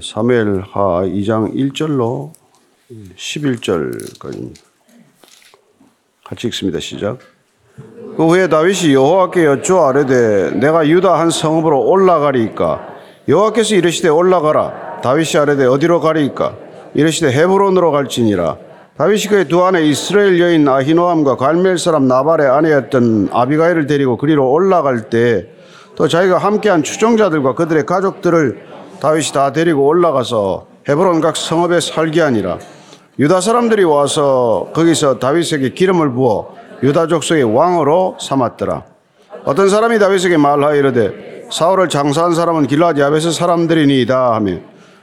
사무엘하 2장 1절로 11절까지 같이 읽습니다. 시작. 그 후에 다윗이 여호와께 여쭈어 아뢰되 내가 유다 한 성읍으로 올라가리이까 여호와께서 이르시되 올라가라 다윗이 아뢰되 어디로 가리이까 이르시되 헤브론으로 갈지니라 다윗이 그의 두 아내 이스라엘 여인 아히노함과 갈멜 사람 나발의 아내였던 아비가일을 데리고 그리로 올라갈 때 또 자기가 함께한 추종자들과 그들의 가족들을 다윗이 다 데리고 올라가서 헤브론 각 성읍에 살게 하니라 유다 사람들이 와서 거기서 다윗에게 기름을 부어 유다 족속의 왕으로 삼았더라. 어떤 사람이 다윗에게 말하여 이르되 사울을 장사한 사람은 길라앗 야베스 사람들이니이다 하며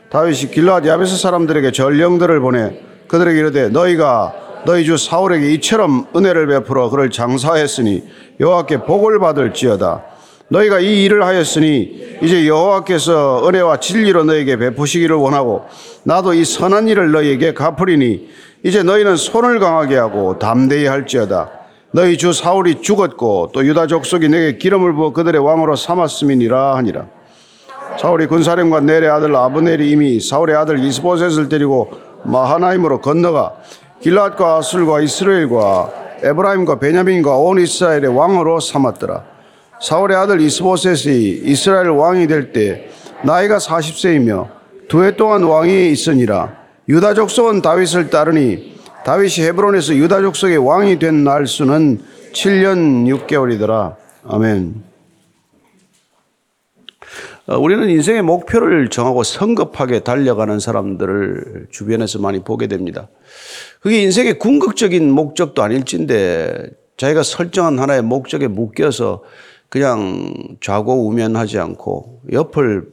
다윗이 길라앗 야베스 사람들에게 전령들을 보내 그들에게 이르되 너희가 너희 주 사울에게 이처럼 은혜를 베풀어 그를 장사했으니 여호와께 복을 받을지어다. 너희가 이 일을 하였으니 이제 여호와께서 은혜와 진리로 너에게 베푸시기를 원하고 나도 이 선한 일을 너희에게 갚으리니 이제 너희는 손을 강하게 하고 담대히 할지어다. 너희 주 사울이 죽었고 또 유다 족속이 내게 기름을 부어 그들의 왕으로 삼았음이니라 하니라. 사울이 군사령관 넬의 아들 아브넬이 이미 사울의 아들 이스보셋을 데리고 마하나임으로 건너가 길앗과 아술과 이스라엘과 에브라임과 베냐민과 온 이스라엘의 왕으로 삼았더라. 사울의 아들 이스보셋이 이스라엘 왕이 될 때 나이가 40세이며 두 해 동안 왕이 있으니라. 유다 족속은 다윗을 따르니 다윗이 헤브론에서 유다 족속의 왕이 된 날 수는 7년 6개월이더라. 아멘. 어, 우리는 인생의 목표를 정하고 성급하게 달려가는 사람들을 주변에서 많이 보게 됩니다. 그게 인생의 궁극적인 목적도 아닐진데 자기가 설정한 하나의 목적에 묶여서 그냥 좌고우면하지 않고 옆을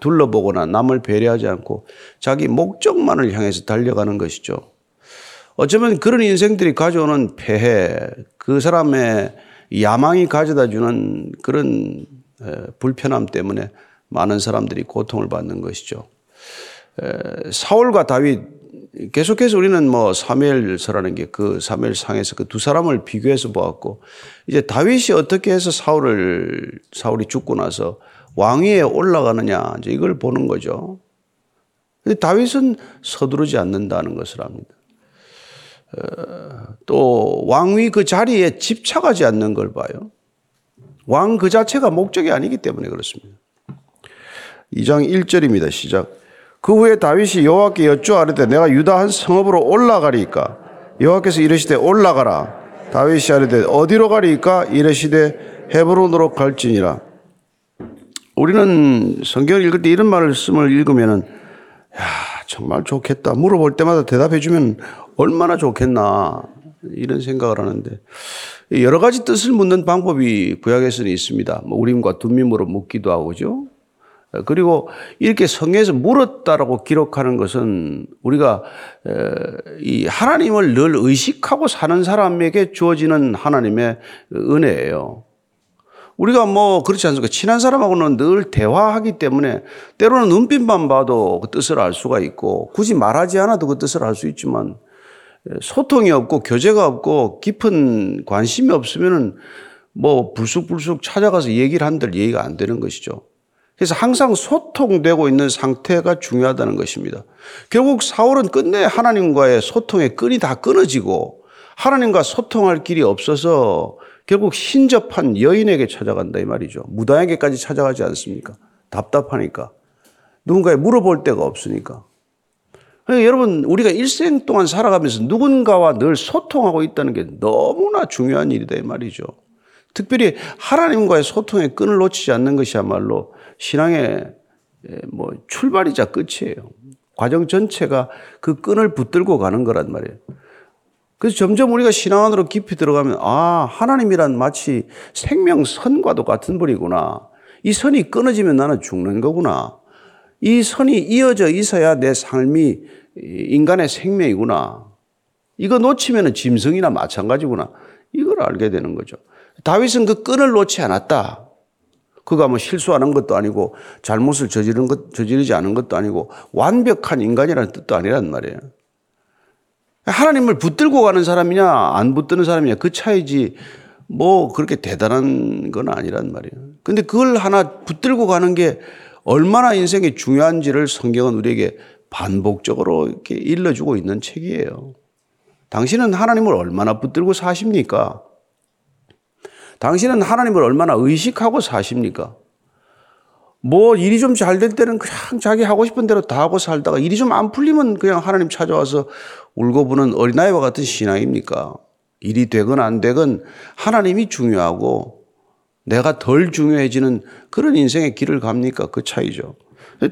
둘러보거나 남을 배려하지 않고 자기 목적만을 향해서 달려가는 것이죠. 어쩌면 그런 인생들이 가져오는 폐해, 그 사람의 야망이 가져다 주는 그런 불편함 때문에 많은 사람들이 고통을 받는 것이죠. 사울과 다윗 계속해서 우리는 뭐 사무엘서라는 게 그 사무엘상에서 그 두 사람을 비교해서 보았고 이제 다윗이 어떻게 해서 사울을 사울이 죽고 나서 왕위에 올라가느냐 이제 이걸 보는 거죠. 근데 다윗은 서두르지 않는다는 것을 압니다. 또 왕위 그 자리에 집착하지 않는 걸 봐요. 왕 그 자체가 목적이 아니기 때문에 그렇습니다. 2장 1절입니다. 시작. 그 후에 다윗이 여호와께 여쭈아르되 내가 유다 한 성읍으로 올라가리까? 여호와께서 이르시되 올라가라. 다윗이 아르되 어디로 가리까? 이르시되 헤브론으로 갈지니라. 우리는 성경을 읽을 때 이런 말씀을 읽으면은 야 정말 좋겠다. 물어볼 때마다 대답해 주면 얼마나 좋겠나. 이런 생각을 하는데 여러 가지 뜻을 묻는 방법이 구약에서는 있습니다. 뭐 우림과 둠밈으로 묻기도 하고죠. 그리고 이렇게 성경에서 물었다라고 기록하는 것은 우리가 이 하나님을 늘 의식하고 사는 사람에게 주어지는 하나님의 은혜예요. 우리가 뭐 그렇지 않습니까? 친한 사람하고는 늘 대화하기 때문에 때로는 눈빛만 봐도 그 뜻을 알 수가 있고 굳이 말하지 않아도 그 뜻을 알 수 있지만 소통이 없고 교제가 없고 깊은 관심이 없으면은 뭐 불쑥불쑥 찾아가서 얘기를 한들 얘기가 안 되는 것이죠. 그래서 항상 소통되고 있는 상태가 중요하다는 것입니다. 결국 사울은 끝내 하나님과의 소통의 끈이 다 끊어지고 하나님과 소통할 길이 없어서 결국 신접한 여인에게 찾아간다 이 말이죠. 무당에게까지 찾아가지 않습니까? 답답하니까. 누군가에 물어볼 데가 없으니까. 그러니까 여러분, 우리가 일생 동안 살아가면서 누군가와 늘 소통하고 있다는 게 너무나 중요한 일이다 이 말이죠. 특별히 하나님과의 소통의 끈을 놓치지 않는 것이야말로 신앙의 뭐 출발이자 끝이에요. 과정 전체가 그 끈을 붙들고 가는 거란 말이에요. 그래서 점점 우리가 신앙 안으로 깊이 들어가면 아 하나님이란 마치 생명선과도 같은 분이구나. 이 선이 끊어지면 나는 죽는 거구나. 이 선이 이어져 있어야 내 삶이 인간의 생명이구나. 이거 놓치면 짐승이나 마찬가지구나. 이걸 알게 되는 거죠. 다윗은 그 끈을 놓지 않았다. 그가 뭐 실수하는 것도 아니고 잘못을 저지른 것, 저지르지 않은 것도 아니고 완벽한 인간이라는 뜻도 아니란 말이에요. 하나님을 붙들고 가는 사람이냐, 안 붙드는 사람이냐, 그 차이지 뭐 그렇게 대단한 건 아니란 말이에요. 근데 그걸 하나 붙들고 가는 게 얼마나 인생이 중요한지를 성경은 우리에게 반복적으로 이렇게 일러주고 있는 책이에요. 당신은 하나님을 얼마나 붙들고 사십니까? 당신은 하나님을 얼마나 의식하고 사십니까? 뭐 일이 좀 잘 될 때는 그냥 자기 하고 싶은 대로 다 하고 살다가 일이 좀 안 풀리면 그냥 하나님 찾아와서 울고 부는 어린아이와 같은 신앙입니까? 일이 되건 안 되건 하나님이 중요하고 내가 덜 중요해지는 그런 인생의 길을 갑니까? 그 차이죠.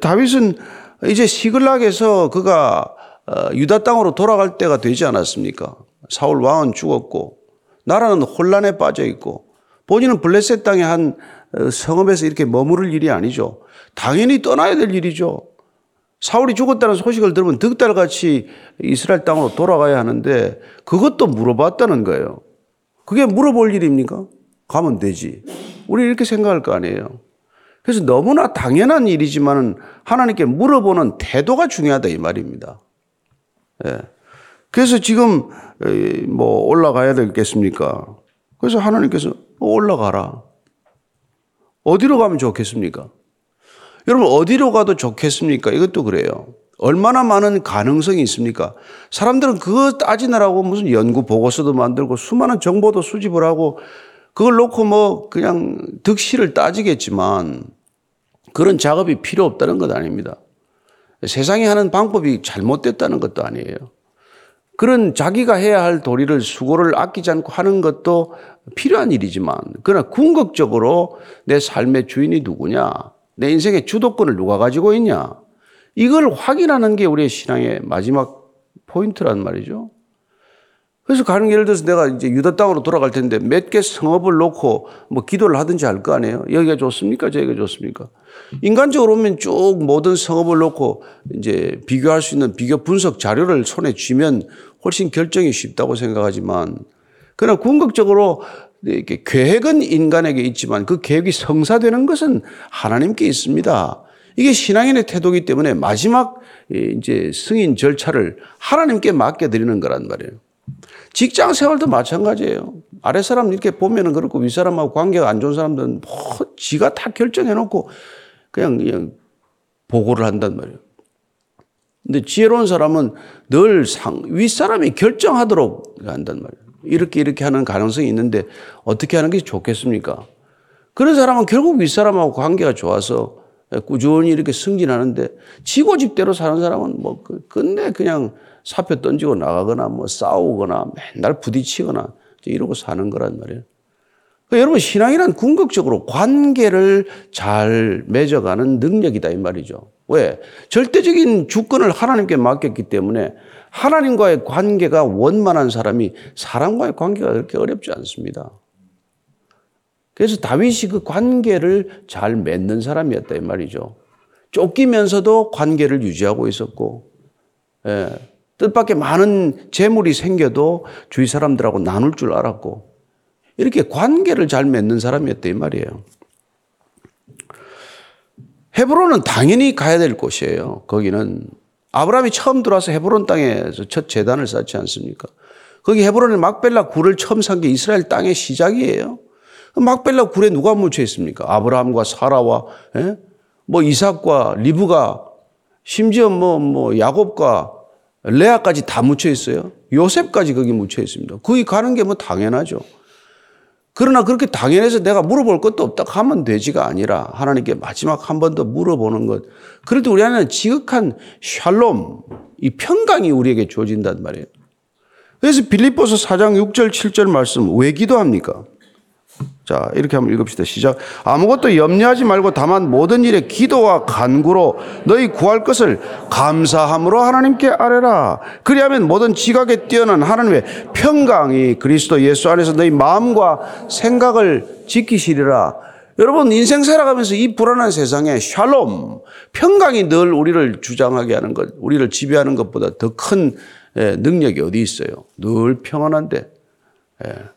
다윗은 이제 시글락에서 그가 어, 유다 땅으로 돌아갈 때가 되지 않았습니까? 사울 왕은 죽었고 나라는 혼란에 빠져 있고 본인은 블레셋 땅의 한 어, 성읍에서 이렇게 머무를 일이 아니죠. 당연히 떠나야 될 일이죠. 사울이 죽었다는 소식을 들으면 득 달같이 이스라엘 땅으로 돌아가야 하는데 그것도 물어봤다는 거예요. 그게 물어볼 일입니까? 가면 되지. 우리 이렇게 생각할 거 아니에요. 그래서 너무나 당연한 일이지만 하나님께 물어보는 태도가 중요하다 이 말입니다. 예. 그래서 지금 뭐 올라가야 되겠습니까? 그래서 하나님께서 올라가라. 어디로 가면 좋겠습니까? 여러분 어디로 가도 좋겠습니까? 이것도 그래요. 얼마나 많은 가능성이 있습니까? 사람들은 그거 따지느라고 무슨 연구 보고서도 만들고 수많은 정보도 수집을 하고 그걸 놓고 뭐 그냥 득실을 따지겠지만 그런 작업이 필요 없다는 것 아닙니다. 세상이 하는 방법이 잘못됐다는 것도 아니에요. 그런 자기가 해야 할 도리를 수고를 아끼지 않고 하는 것도 필요한 일이지만, 그러나 궁극적으로 내 삶의 주인이 누구냐, 내 인생의 주도권을 누가 가지고 있냐, 이걸 확인하는 게 우리의 신앙의 마지막 포인트란 말이죠. 그래서 가령 예를 들어서 내가 이제 유다 땅으로 돌아갈 텐데 몇 개 성읍을 놓고 뭐 기도를 하든지 할 거 아니에요. 여기가 좋습니까? 저기가 좋습니까? 인간적으로 보면 쭉 모든 성읍을 놓고 이제 비교할 수 있는 비교 분석 자료를 손에 쥐면 훨씬 결정이 쉽다고 생각하지만 그러나 궁극적으로 이렇게 계획은 인간에게 있지만 그 계획이 성사되는 것은 하나님께 있습니다. 이게 신앙인의 태도이기 때문에 마지막 이제 승인 절차를 하나님께 맡겨드리는 거란 말이에요. 직장 생활도 마찬가지예요. 아래 사람 이렇게 보면은 그렇고 윗 사람하고 관계가 안 좋은 사람들은 뭐 지가 다 결정해 놓고 그냥, 그냥 보고를 한단 말이에요. 근데 지혜로운 사람은 늘 상, 윗사람이 결정하도록 한단 말이에요. 이렇게 이렇게 하는 가능성이 있는데 어떻게 하는 게 좋겠습니까? 그런 사람은 결국 윗사람하고 관계가 좋아서 꾸준히 이렇게 승진하는데 지고 집대로 사는 사람은 뭐 끝내 그냥 사표 던지고 나가거나 뭐 싸우거나 맨날 부딪히거나 이러고 사는 거란 말이에요. 그러니까 여러분 신앙이란 궁극적으로 관계를 잘 맺어가는 능력이다 이 말이죠. 왜? 절대적인 주권을 하나님께 맡겼기 때문에 하나님과의 관계가 원만한 사람이 사람과의 관계가 그렇게 어렵지 않습니다. 그래서 다윗이 그 관계를 잘 맺는 사람이었다 이 말이죠. 쫓기면서도 관계를 유지하고 있었고, 예. 뜻밖의 많은 재물이 생겨도 주위 사람들하고 나눌 줄 알았고 이렇게 관계를 잘 맺는 사람이었다 이 말이에요. 헤브론은 당연히 가야 될 곳이에요. 거기는 아브라함이 처음 들어와서 헤브론 땅에서 첫 재단을 쌓지 않습니까? 거기 헤브론에 막벨라 굴을 처음 산 게 이스라엘 땅의 시작이에요. 막벨라 굴에 누가 묻혀 있습니까? 아브라함과 사라와 예? 뭐 이삭과 리브가 심지어 뭐뭐 뭐 야곱과 레아까지 다 묻혀 있어요. 요셉까지 거기 묻혀 있습니다. 거기 가는 게 뭐 당연하죠. 그러나 그렇게 당연해서 내가 물어볼 것도 없다 하면 되지가 아니라 하나님께 마지막 한 번 더 물어보는 것. 그래도 우리 안에는 지극한 샬롬, 이 평강이 우리에게 주어진단 말이에요. 그래서 빌립보서 4장 6절 7절 말씀 왜 기도합니까? 자, 이렇게 한번 읽읍시다. 시작. 아무것도 염려하지 말고 다만 모든 일에 기도와 간구로 너희 구할 것을 감사함으로 하나님께 아뢰라. 그리하면 모든 지각에 뛰어난 하나님의 평강이 그리스도 예수 안에서 너희 마음과 생각을 지키시리라. 여러분, 인생 살아가면서 이 불안한 세상에 샬롬, 평강이 늘 우리를 주장하게 하는 것, 우리를 지배하는 것보다 더 큰 능력이 어디 있어요? 늘 평안한데. 예.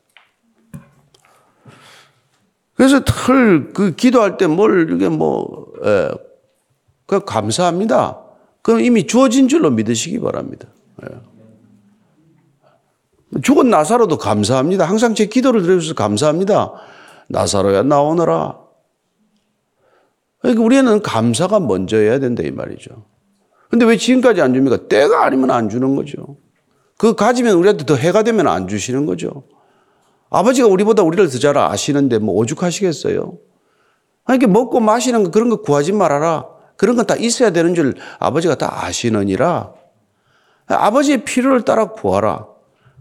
그래서 털그 기도할 때 뭘 이게 뭐, 예, 그 감사합니다. 그럼 이미 주어진 줄로 믿으시기 바랍니다. 예. 죽은 나사로도 감사합니다. 항상 제 기도를 들어주셔서 감사합니다. 나사로야 나오너라. 그러니까 우리는 감사가 먼저여야 된다 이 말이죠. 근데 왜 지금까지 안 줍니까? 때가 아니면 안 주는 거죠. 그 가지면 우리한테 더 해가 되면 안 주시는 거죠. 아버지가 우리보다 우리를 더 잘 아시는데 뭐 오죽하시겠어요? 이렇게 먹고 마시는 거 그런 거 구하지 말아라. 그런 건 다 있어야 되는 줄 아버지가 다 아시느니라. 아버지의 필요를 따라 구하라.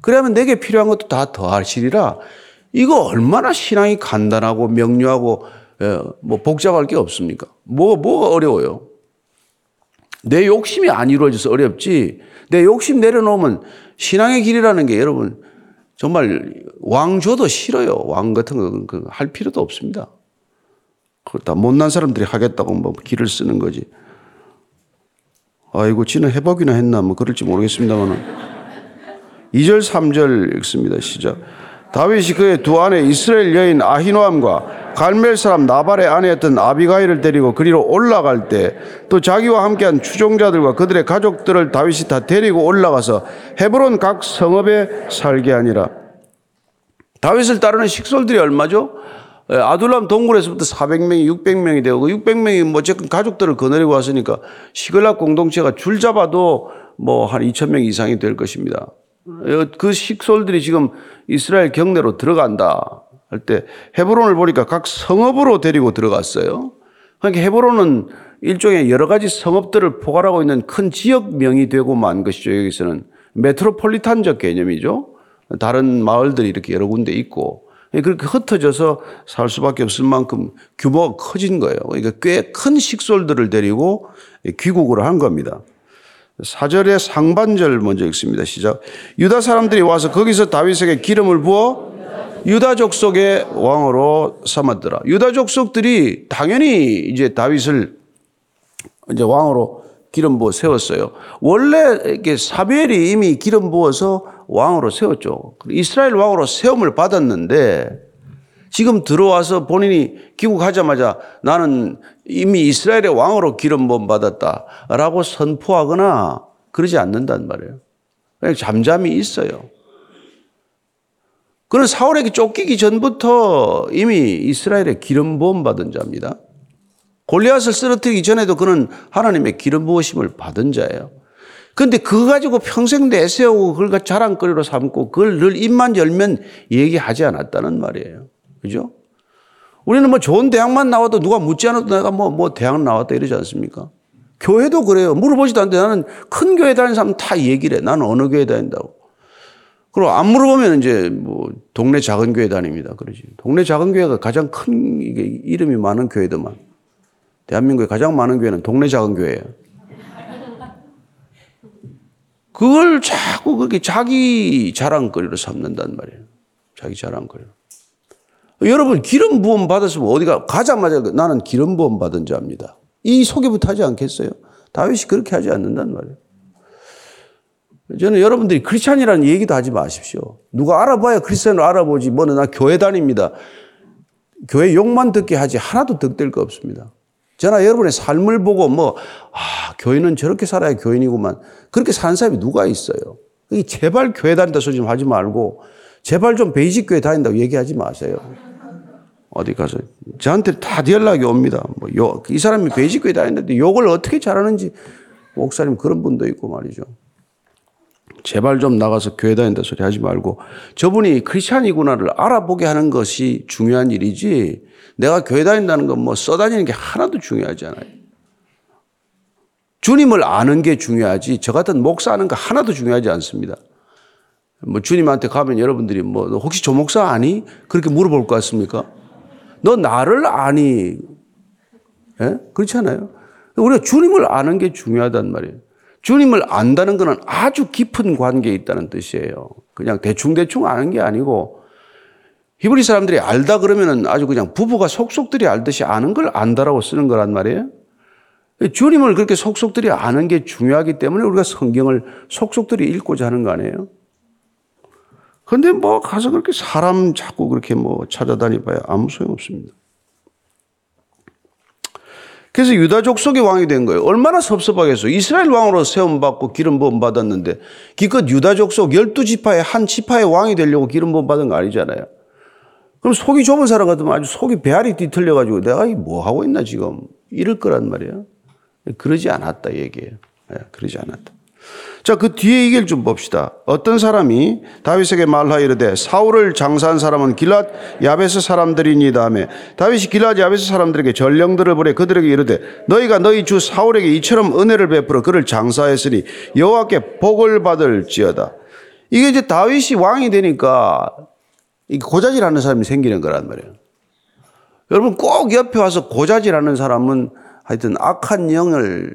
그러면 내게 필요한 것도 다 더하시리라. 이거 얼마나 신앙이 간단하고 명료하고 예, 뭐 복잡할 게 없습니까? 뭐 뭐가 어려워요? 내 욕심이 안 이루어져서 어렵지. 내 욕심 내려놓으면 신앙의 길이라는 게 여러분 정말 왕 줘도 싫어요. 왕 같은 거 할 필요도 없습니다. 그렇다 못난 사람들이 하겠다고 뭐 길을 쓰는 거지. 아이고 지는 해보기나 했나 뭐 그럴지 모르겠습니다만은 2절 3절 읽습니다. 시작. 다윗이 그의 두 아내 이스라엘 여인 아히노암과 갈멜 사람 나발의 아내였던 아비가일을 데리고 그리로 올라갈 때 또 자기와 함께한 추종자들과 그들의 가족들을 다윗이 다 데리고 올라가서 헤브론 각 성읍에 살게 하니라. 다윗을 따르는 식솔들이 얼마죠? 예, 아둘람 동굴에서부터 400명이 600명이 되고 그 600명이 뭐 어쨌든 가족들을 거느리고 왔으니까 시글락 공동체가 줄 잡아도 뭐 한 2,000명 이상이 될 것입니다. 어, 그 식솔들이 지금 이스라엘 경내로 들어간다 할 때 헤브론을 보니까 각 성읍으로 데리고 들어갔어요. 그러니까 헤브론은 일종의 여러 가지 성읍들을 포괄하고 있는 큰 지역명이 되고 만 것이죠. 여기서는 메트로폴리탄적 개념이죠. 다른 마을들이 이렇게 여러 군데 있고 그렇게 흩어져서 살 수밖에 없을 만큼 규모가 커진 거예요. 그러니까 꽤 큰 식솔들을 데리고 귀국을 한 겁니다. 사절의 상반절 먼저 읽습니다. 시작. 유다 사람들이 와서 거기서 다윗에게 기름을 부어 유다족 속의 왕으로 삼았더라. 유다족 속들이 당연히 이제 다윗을 이제 왕으로 기름 부어 세웠어요. 원래 이렇게 사벨이 이미 기름 부어서 왕으로 세웠죠. 이스라엘 왕으로 세움을 받았는데 지금 들어와서 본인이 귀국하자마자 나는 이미 이스라엘의 왕으로 기름 부음 받았다라고 선포하거나 그러지 않는단 말이에요. 그냥 잠잠히 있어요. 그는 사울에게 쫓기기 전부터 이미 이스라엘의 기름 부음 받은 자입니다. 골리앗을 쓰러뜨리기 전에도 그는 하나님의 기름 부으심을 받은 자예요. 근데 그거 가지고 평생 내세우고 그걸 자랑거리로 삼고 그걸 늘 입만 열면 얘기하지 않았다는 말이에요. 그죠? 우리는 뭐 좋은 대학만 나와도 누가 묻지 않아도 내가 뭐, 뭐 대학 나왔다 이러지 않습니까? 교회도 그래요. 물어보지도 않는데 나는 큰 교회 다니는 사람 다 얘기를 해. 나는 어느 교회 다닌다고. 그리고 안 물어보면 이제 뭐 동네 작은 교회 다닙니다. 그러지. 동네 작은 교회가 가장 큰 이게 이름이 많은 교회더만. 대한민국에 가장 많은 교회는 동네 작은 교회예요. 그걸 자꾸 그렇게 자기 자랑거리로 삼는단 말이에요. 자기 자랑거리로. 여러분 기름 부음 받았으면 어디가 가자마자 나는 기름 부음 받은 자입니다. 이 소개부터 하지 않겠어요? 다윗이 그렇게 하지 않는단 말이에요. 저는 여러분들이 크리스찬이라는 얘기도 하지 마십시오. 누가 알아봐야 크리스찬을 알아보지. 뭐는 나 교회 다닙니다. 교회 욕만 듣게 하지 하나도 득될 거 없습니다. 저나 여러분의 삶을 보고 뭐, 아, 교인은 저렇게 살아야 교인이구만. 그렇게 사는 사람이 누가 있어요? 제발 교회 다닌다 소리 좀 하지 말고, 제발 좀 베이직 교회 다닌다고 얘기하지 마세요. 어디 가서. 저한테 다 연락이 옵니다. 뭐, 요, 이 사람이 베이직 교회 다니는데 욕을 어떻게 잘하는지, 목사님 그런 분도 있고 말이죠. 제발 좀 나가서 교회 다닌다 소리 하지 말고, 저분이 크리스찬이구나를 알아보게 하는 것이 중요한 일이지, 내가 교회 다닌다는 건 뭐 써다니는 게 하나도 중요하지 않아요. 주님을 아는 게 중요하지 저 같은 목사 아는 거 하나도 중요하지 않습니다. 뭐 주님한테 가면 여러분들이 뭐 혹시 저 목사 아니? 그렇게 물어볼 것 같습니까? 너 나를 아니? 예? 그렇잖아요. 우리가 주님을 아는 게 중요하단 말이에요. 주님을 안다는 것은 아주 깊은 관계에 있다는 뜻이에요. 그냥 대충대충 아는 게 아니고 히브리 사람들이 알다 그러면은 아주 그냥 부부가 속속들이 알듯이 아는 걸 안다라고 쓰는 거란 말이에요. 주님을 그렇게 속속들이 아는 게 중요하기 때문에 우리가 성경을 속속들이 읽고자 하는 거 아니에요? 근데 뭐 가서 그렇게 사람 자꾸 그렇게 뭐 찾아다니 봐야 아무 소용 없습니다. 그래서 유다족 속의 왕이 된 거예요. 얼마나 섭섭하겠어. 이스라엘 왕으로 세움받고 기름 부음 받았는데 기껏 유다족 속 12지파의 한 지파의 왕이 되려고 기름 부음 받은 거 아니잖아요. 그럼 속이 좁은 사람 같으면 아주 속이 배알이 뒤틀려가지고 내가 뭐 하고 있나 지금 이럴 거란 말이야. 그러지 않았다 얘기예요. 네, 그러지 않았다. 자, 그 뒤에 얘기를 좀 봅시다. 어떤 사람이 다윗에게 말하여 이르되 사울을 장사한 사람은 길랏 야베스 사람들이니다 하며 다윗이 길랏 야베스 사람들에게 전령들을 보내 그들에게 이르되 너희가 너희 주 사울에게 이처럼 은혜를 베풀어 그를 장사했으니 여호와께 복을 받을지어다. 이게 이제 다윗이 왕이 되니까 고자질하는 사람이 생기는 거란 말이에요. 여러분 꼭 옆에 와서 고자질하는 사람은 하여튼 악한 영을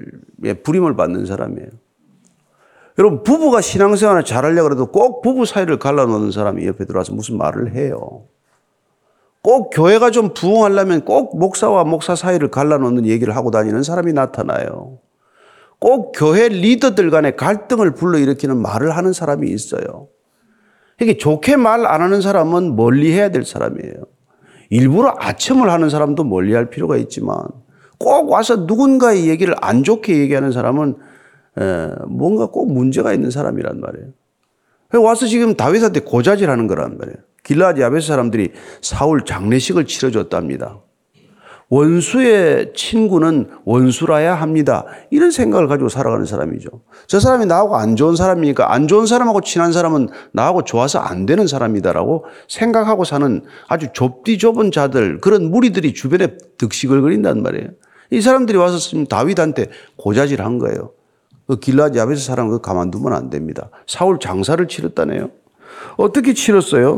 부림을 받는 사람이에요. 여러분 부부가 신앙생활을 잘하려고 해도 꼭 부부 사이를 갈라놓는 사람이 옆에 들어와서 무슨 말을 해요. 꼭 교회가 좀 부흥하려면 꼭 목사와 목사 사이를 갈라놓는 얘기를 하고 다니는 사람이 나타나요. 꼭 교회 리더들 간에 갈등을 불러일으키는 말을 하는 사람이 있어요. 이게 좋게 말 안 하는 사람은 멀리 해야 될 사람이에요. 일부러 아첨을 하는 사람도 멀리 할 필요가 있지만 꼭 와서 누군가의 얘기를 안 좋게 얘기하는 사람은 뭔가 꼭 문제가 있는 사람이란 말이에요. 와서 지금 다윗한테 고자질하는 거란 말이에요. 길라디 아베스 사람들이 사울 장례식을 치러줬답니다. 원수의 친구는 원수라야 합니다. 이런 생각을 가지고 살아가는 사람이죠. 저 사람이 나하고 안 좋은 사람이니까 안 좋은 사람하고 친한 사람은 나하고 좋아서 안 되는 사람이다라고 생각하고 사는 아주 좁디 좁은 자들, 그런 무리들이 주변에 득식을 거린단 말이에요. 이 사람들이 와서 다윗한테 고자질 한 거예요. 그 길라지 아베스 사람 그 가만두면 안 됩니다. 사울 장사를 치렀다네요. 어떻게 치렀어요?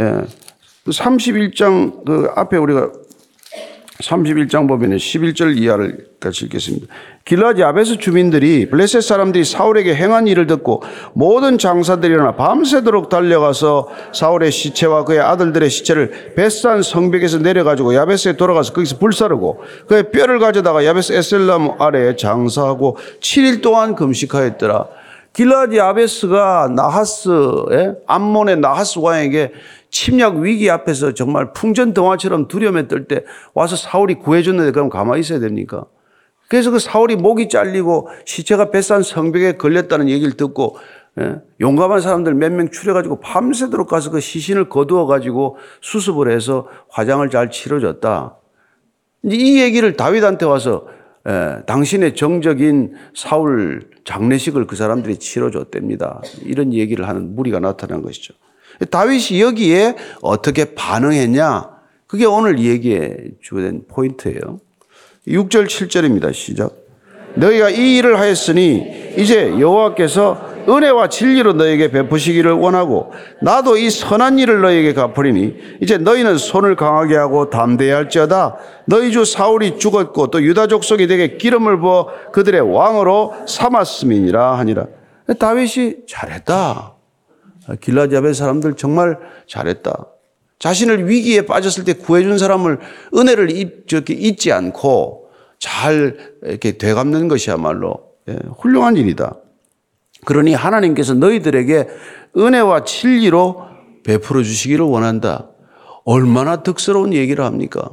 예. 31장 그 앞에 우리가 31장 보면 11절 이하를 같이 읽겠습니다. 길라지 아베스 주민들이 블레셋 사람들이 사울에게 행한 일을 듣고 모든 장사들이 일어나 밤새도록 달려가서 사울의 시체와 그의 아들들의 시체를 베산 성벽에서 내려가지고 야베스에 돌아가서 거기서 불사르고 그의 뼈를 가져다가 야베스 에셀람 아래에 장사하고 7일 동안 금식하였더라. 길라디 아베스가 나하스의 암몬의 나하스 왕에게 침략 위기 앞에서 정말 풍전등화처럼 두려움에 떨 때 와서 사울이 구해줬는데 그럼 가만히 있어야 됩니까? 그래서 그 사울이 목이 잘리고 시체가 뱃산 성벽에 걸렸다는 얘기를 듣고 예? 용감한 사람들 몇 명 추려가지고 밤새도록 가서 그 시신을 거두어가지고 수습을 해서 화장을 잘 치러줬다. 이 얘기를 다윗한테 와서 예, 당신의 정적인 사울 장례식을 그 사람들이 치러줬답니다. 이런 얘기를 하는 무리가 나타난 것이죠. 다윗이 여기에 어떻게 반응했냐? 그게 오늘 얘기에 주된 포인트예요. 6절 7절입니다. 시작. 너희가 이 일을 하였으니 이제 여호와께서 은혜와 진리로 너에게 베푸시기를 원하고 나도 이 선한 일을 너에게 갚으리니 이제 너희는 손을 강하게 하고 담대해야 할지어다 너희 주 사울이 죽었고 또 유다 족속이 되게 기름을 부어 그들의 왕으로 삼았음이니라 하니라 다윗이 잘했다 길라디아의 사람들 정말 잘했다. 자신을 위기에 빠졌을 때 구해준 사람을 은혜를 잊지 않고 잘 이렇게 되갚는 것이야말로 예, 훌륭한 일이다. 그러니 하나님께서 너희들에게 은혜와 진리로 베풀어 주시기를 원한다. 얼마나 득스러운 얘기를 합니까?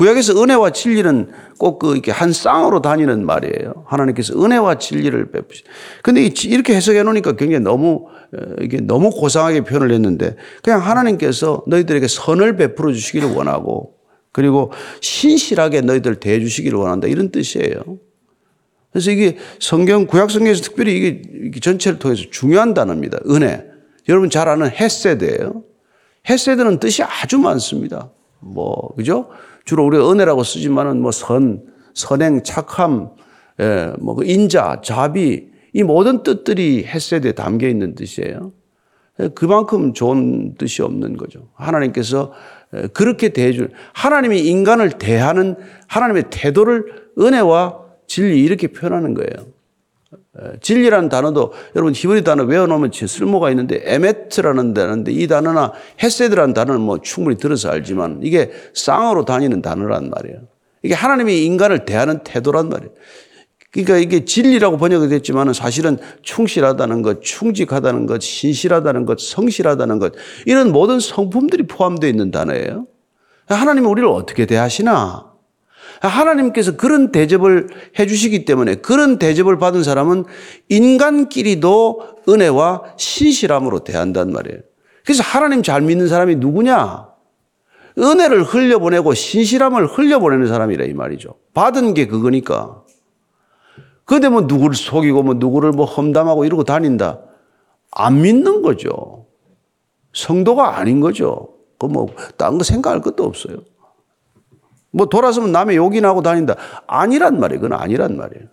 구약에서 은혜와 진리는 꼭 그 이렇게 한 쌍으로 다니는 말이에요. 하나님께서 은혜와 진리를 베푸시. 근데 이렇게 해석해 놓으니까 굉장히 너무 이게 너무 고상하게 표현을 했는데 그냥 하나님께서 너희들에게 선을 베풀어 주시기를 원하고 그리고 신실하게 너희들 대해 주시기를 원한다 이런 뜻이에요. 그래서 이게 성경 구약 성경에서 특별히 이게 전체를 통해서 중요한 단어입니다. 은혜. 여러분 잘 아는 헤세드예요. 헤세드는 뜻이 아주 많습니다. 뭐 그죠? 주로 우리가 은혜라고 쓰지만은 뭐 선, 선행, 착함, 예, 뭐그 인자, 자비 이 모든 뜻들이 헤세드에 담겨 있는 뜻이에요. 예, 그만큼 좋은 뜻이 없는 거죠. 하나님께서 예, 그렇게 대해줄 하나님이 인간을 대하는 하나님의 태도를 은혜와 진리 이렇게 표현하는 거예요. 진리라는 단어도 여러분 히브리 단어 외워놓으면 쓸모가 있는데 에메트라는 단어인데 이 단어나 헤세드라는 단어는 뭐 충분히 들어서 알지만 이게 쌍으로 다니는 단어란 말이에요. 이게 하나님이 인간을 대하는 태도란 말이에요. 그러니까 이게 진리라고 번역이 됐지만 사실은 충실하다는 것, 충직하다는 것, 신실하다는 것, 성실하다는 것 이런 모든 성품들이 포함되어 있는 단어예요. 하나님이 우리를 어떻게 대하시나? 하나님께서 그런 대접을 해주시기 때문에 그런 대접을 받은 사람은 인간끼리도 은혜와 신실함으로 대한단 말이에요. 그래서 하나님 잘 믿는 사람이 누구냐? 은혜를 흘려보내고 신실함을 흘려보내는 사람이라 이 말이죠. 받은 게 그거니까. 근데 뭐 누구를 속이고 뭐 누구를 뭐 험담하고 이러고 다닌다. 안 믿는 거죠. 성도가 아닌 거죠. 그 뭐, 딴 거 생각할 것도 없어요. 뭐 돌아서면 남의 욕이나 하고 다닌다. 아니란 말이에요. 그건 아니란 말이에요.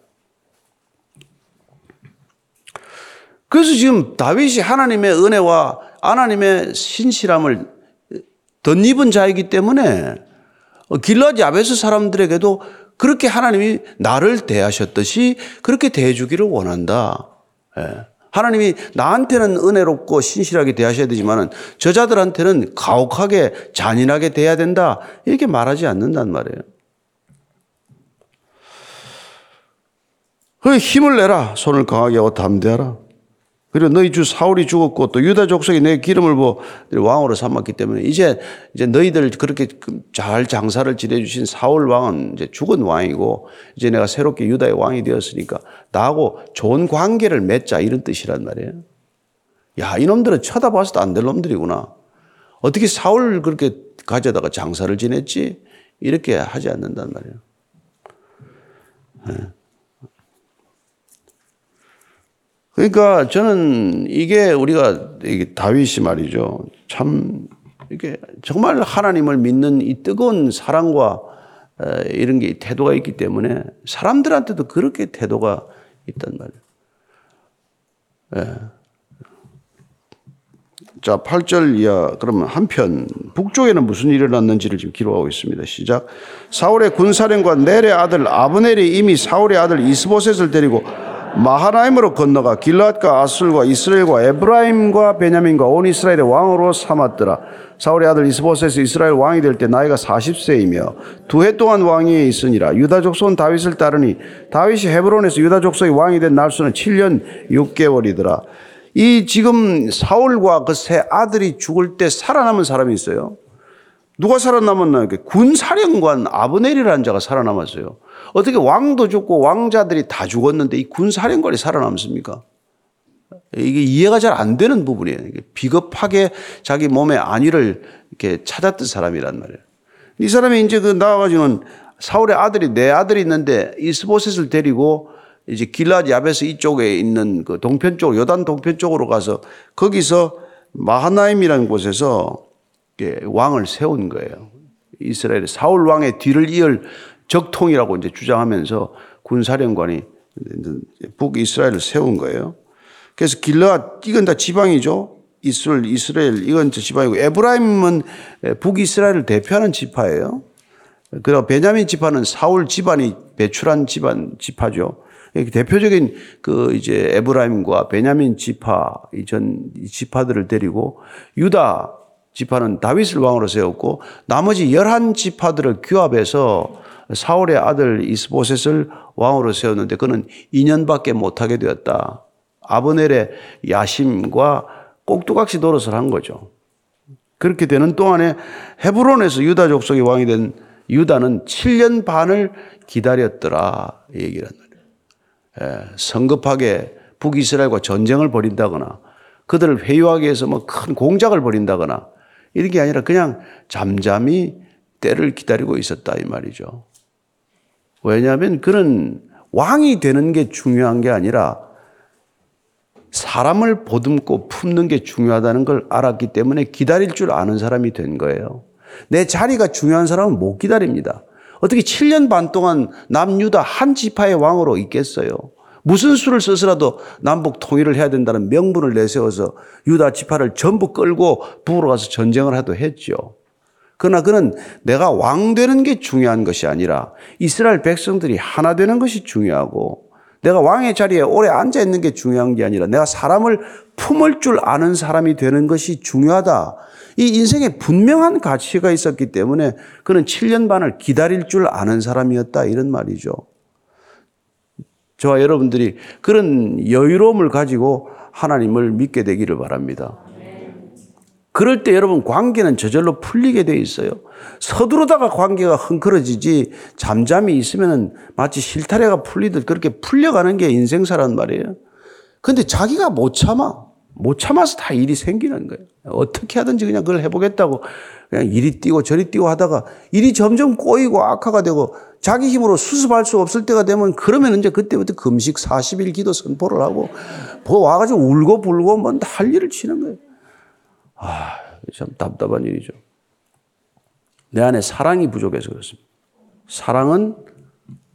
그래서 지금 다윗이 하나님의 은혜와 하나님의 신실함을 덧입은 자이기 때문에 길라지 야베스 사람들에게도 그렇게 하나님이 나를 대하셨듯이 그렇게 대해주기를 원한다. 예. 하나님이 나한테는 은혜롭고 신실하게 대하셔야 되지만은 저자들한테는 가혹하게 잔인하게 대해야 된다. 이렇게 말하지 않는단 말이에요. 그 힘을 내라. 손을 강하게 하고 담대하라. 그리고 너희 주 사울이 죽었고 또 유다 족속이 내 기름을 부 왕으로 삼았기 때문에 이제 이제 너희들 그렇게 잘 장사를 지내 주신 사울 왕은 이제 죽은 왕이고 이제 내가 새롭게 유다의 왕이 되었으니까 나하고 좋은 관계를 맺자 이런 뜻이란 말이에요. 야 이놈들은 쳐다봐서도 안 될 놈들이구나. 어떻게 사울 그렇게 가져다가 장사를 지냈지? 이렇게 하지 않는단 말이에요. 네. 그러니까 저는 이게 우리가 이게 다윗이 말이죠. 참 이게 정말 하나님을 믿는 이 뜨거운 사랑과 이런 게 태도가 있기 때문에 사람들한테도 그렇게 태도가 있단 말이에요. 예. 자, 8절 이하, 그러면 한편, 북쪽에는 무슨 일이 일어났는지를 지금 기록하고 있습니다. 시작. 사울의 군사령관 넬의 아들 아브넬이 이미 사울의 아들 이스보셋을 데리고 마하나임으로 건너가 길앗과 아술과 이스라엘과 에브라임과 베냐민과 온 이스라엘의 왕으로 삼았더라. 사울의 아들 이스보셋이 이스라엘 왕이 될 때 나이가 40세이며 두 해 동안 왕위에 있으니라. 유다 족속은 다윗을 따르니 다윗이 헤브론에서 유다 족속의 왕이 된 날수는 7년 6개월이더라. 이 지금 사울과 그 세 아들이 죽을 때 살아남은 사람이 있어요. 누가 살아남았나? 군 사령관 아브넬이라는 자가 살아남았어요. 어떻게 왕도 죽고 왕자들이 다 죽었는데 이 군사령관이 살아남습니까? 이게 이해가 잘 안 되는 부분이에요. 비겁하게 자기 몸의 안위를 이렇게 찾았던 사람이란 말이에요. 이 사람이 이제 그 나와가지고는 사울의 아들이 내 아들이 있는데 이스보셋을 데리고 이제 길라디 야베스 이쪽에 있는 그 동편 쪽 요단 동편 쪽으로 가서 거기서 마하나임이라는 곳에서 왕을 세운 거예요. 이스라엘 사울 왕의 뒤를 이을 적통이라고 이제 주장하면서 군사령관이 북이스라엘을 세운 거예요. 그래서 길라 이건 다 지방이죠. 이스라엘, 이스라엘 이건 지방이고 에브라임은 북이스라엘을 대표하는 지파예요. 그리고 베냐민 지파는 사울 집안이 배출한 집안 지파죠. 대표적인 그 이제 에브라임과 베냐민 지파 이전 지파들을 데리고 유다 지파는 다윗을 왕으로 세웠고 나머지 열한 지파들을 규합해서 사울의 아들 이스보셋을 왕으로 세웠는데 그는 2년밖에 못하게 되었다. 아브넬의 야심과 꼭두각시 노릇을 한 거죠. 그렇게 되는 동안에 헤브론에서 유다 족속의 왕이 된 유다는 7년 반을 기다렸더라. 이 얘기란 말이에요. 예, 성급하게 북이스라엘과 전쟁을 벌인다거나 그들을 회유하기 위해서 뭐 큰 공작을 벌인다거나 이런 게 아니라 그냥 잠잠히 때를 기다리고 있었다 이 말이죠. 왜냐하면 그는 왕이 되는 게 중요한 게 아니라 사람을 보듬고 품는 게 중요하다는 걸 알았기 때문에 기다릴 줄 아는 사람이 된 거예요. 내 자리가 중요한 사람은 못 기다립니다. 어떻게 7년 반 동안 남유다 한 지파의 왕으로 있겠어요? 무슨 수를 써서라도 남북 통일을 해야 된다는 명분을 내세워서 유다 지파를 전부 끌고 북으로 가서 전쟁을 해도 했죠. 그러나 그는 내가 왕 되는 게 중요한 것이 아니라 이스라엘 백성들이 하나 되는 것이 중요하고 내가 왕의 자리에 오래 앉아 있는 게 중요한 게 아니라 내가 사람을 품을 줄 아는 사람이 되는 것이 중요하다. 이 인생에 분명한 가치가 있었기 때문에 그는 7년 반을 기다릴 줄 아는 사람이었다. 이런 말이죠. 저와 여러분들이 그런 여유로움을 가지고 하나님을 믿게 되기를 바랍니다. 그럴 때 여러분 관계는 저절로 풀리게 돼 있어요. 서두르다가 관계가 흥크러지지 잠잠히 있으면 마치 실타래가 풀리듯 그렇게 풀려가는 게 인생사란 말이에요. 근데 자기가 못 참아. 못 참아서 다 일이 생기는 거예요. 어떻게 하든지 그냥 그걸 해보겠다고 그냥 이리 뛰고 저리 뛰고 하다가 일이 점점 꼬이고 악화가 되고 자기 힘으로 수습할 수 없을 때가 되면 그러면 이제 그때부터 금식 40일 기도 선포를 하고 뭐 와가지고 울고 불고 뭐할 일을 치는 거예요. 아, 참 답답한 일이죠. 내 안에 사랑이 부족해서 그렇습니다. 사랑은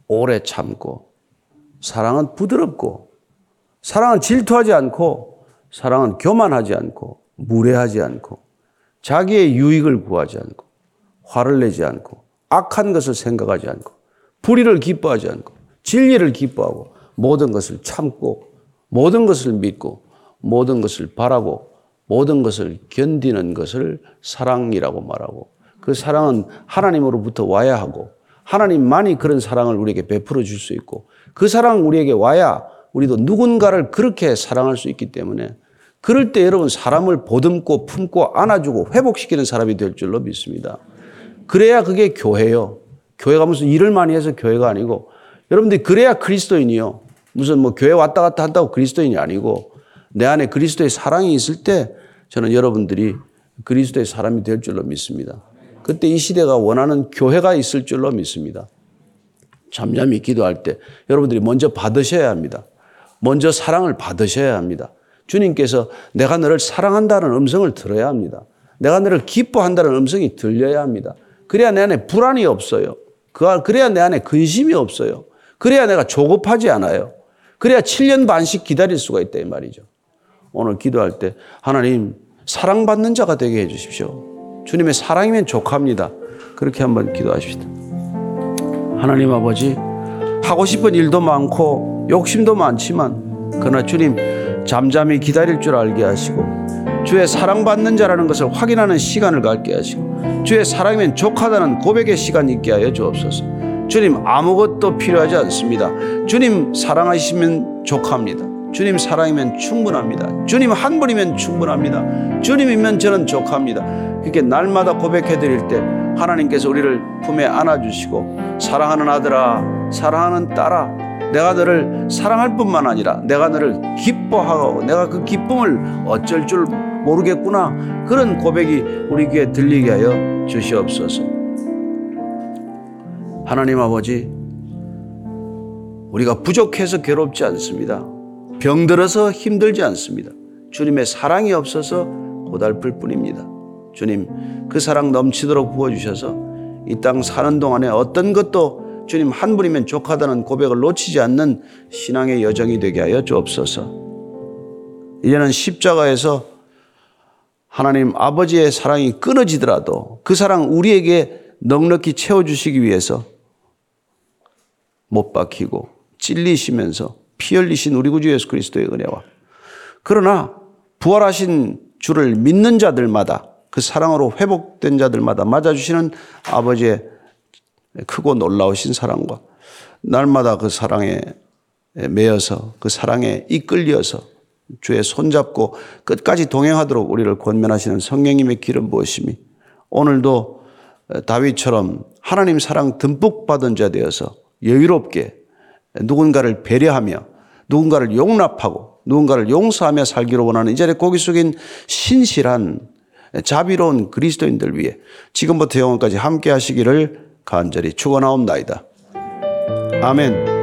오래 참고, 사랑은 부드럽고, 사랑은 질투하지 않고, 사랑은 교만하지 않고, 무례하지 않고, 자기의 유익을 구하지 않고, 화를 내지 않고, 악한 것을 생각하지 않고, 불의를 기뻐하지 않고, 진리를 기뻐하고, 모든 것을 참고, 모든 것을 믿고, 모든 것을 바라고, 모든 것을 견디는 것을 사랑이라고 말하고, 그 사랑은 하나님으로부터 와야 하고, 하나님만이 그런 사랑을 우리에게 베풀어 줄 수 있고, 그 사랑 우리에게 와야 우리도 누군가를 그렇게 사랑할 수 있기 때문에 그럴 때 여러분 사람을 보듬고 품고 안아주고 회복시키는 사람이 될 줄로 믿습니다. 그래야 그게 교회요. 교회가 무슨 일을 많이 해서 교회가 아니고 여러분들이 그래야 그리스도인이요. 무슨 뭐 교회 왔다 갔다 한다고 그리스도인이 아니고 내 안에 그리스도의 사랑이 있을 때 저는 여러분들이 그리스도의 사람이 될 줄로 믿습니다. 그때 이 시대가 원하는 교회가 있을 줄로 믿습니다. 잠잠히 기도할 때 여러분들이 먼저 받으셔야 합니다. 먼저 사랑을 받으셔야 합니다. 주님께서 내가 너를 사랑한다는 음성을 들어야 합니다. 내가 너를 기뻐한다는 음성이 들려야 합니다. 그래야 내 안에 불안이 없어요. 그, 그래야 내 안에 근심이 없어요. 그래야 내가 조급하지 않아요. 그래야 7년 반씩 기다릴 수가 있다 이 말이죠. 오늘 기도할 때 하나님 사랑받는 자가 되게 해 주십시오. 주님의 사랑이면 족합니다. 그렇게 한번 기도하십시다. 하나님 아버지 하고 싶은 일도 많고 욕심도 많지만 그러나 주님 잠잠히 기다릴 줄 알게 하시고 주의 사랑받는 자라는 것을 확인하는 시간을 갖게 하시고 주의 사랑이면 족하다는 고백의 시간 있게 하여 주옵소서. 주님 아무것도 필요하지 않습니다. 주님 사랑하시면 족합니다. 주님 사랑이면 충분합니다. 주님 한 분이면 충분합니다. 주님이면 저는 족합니다. 그렇게 날마다 고백해 드릴 때 하나님께서 우리를 품에 안아주시고 사랑하는 아들아, 사랑하는 딸아, 내가 너를 사랑할 뿐만 아니라 내가 너를 기뻐하고 내가 그 기쁨을 어쩔 줄 모르겠구나. 그런 고백이 우리 귀에 들리게 하여 주시옵소서. 하나님 아버지, 우리가 부족해서 괴롭지 않습니다. 병들어서 힘들지 않습니다. 주님의 사랑이 없어서 고달플 뿐입니다. 주님, 그 사랑 넘치도록 부어주셔서 이 땅 사는 동안에 어떤 것도 주님 한 분이면 족하다는 고백을 놓치지 않는 신앙의 여정이 되게 하여 주옵소서. 이제는 십자가에서 하나님 아버지의 사랑이 끊어지더라도 그 사랑 우리에게 넉넉히 채워주시기 위해서 못 박히고 찔리시면서 피 흘리신 우리 구주 예수 그리스도의 은혜와 그러나 부활하신 주를 믿는 자들마다 그 사랑으로 회복된 자들마다 맞아주시는 아버지의 크고 놀라우신 사랑과 날마다 그 사랑에 매여서 그 사랑에 이끌려서 주의 손잡고 끝까지 동행하도록 우리를 권면하시는 성령님의 길은 무엇이미 오늘도 다윗처럼 하나님 사랑 듬뿍 받은 자 되어서 여유롭게 누군가를 배려하며 누군가를 용납하고 누군가를 용서하며 살기로 원하는 이 자리에 고기 숙인 신실한 자비로운 그리스도인들 위해 지금부터 영원까지 함께 하시기를 간절히 축원하옵나이다. 아멘.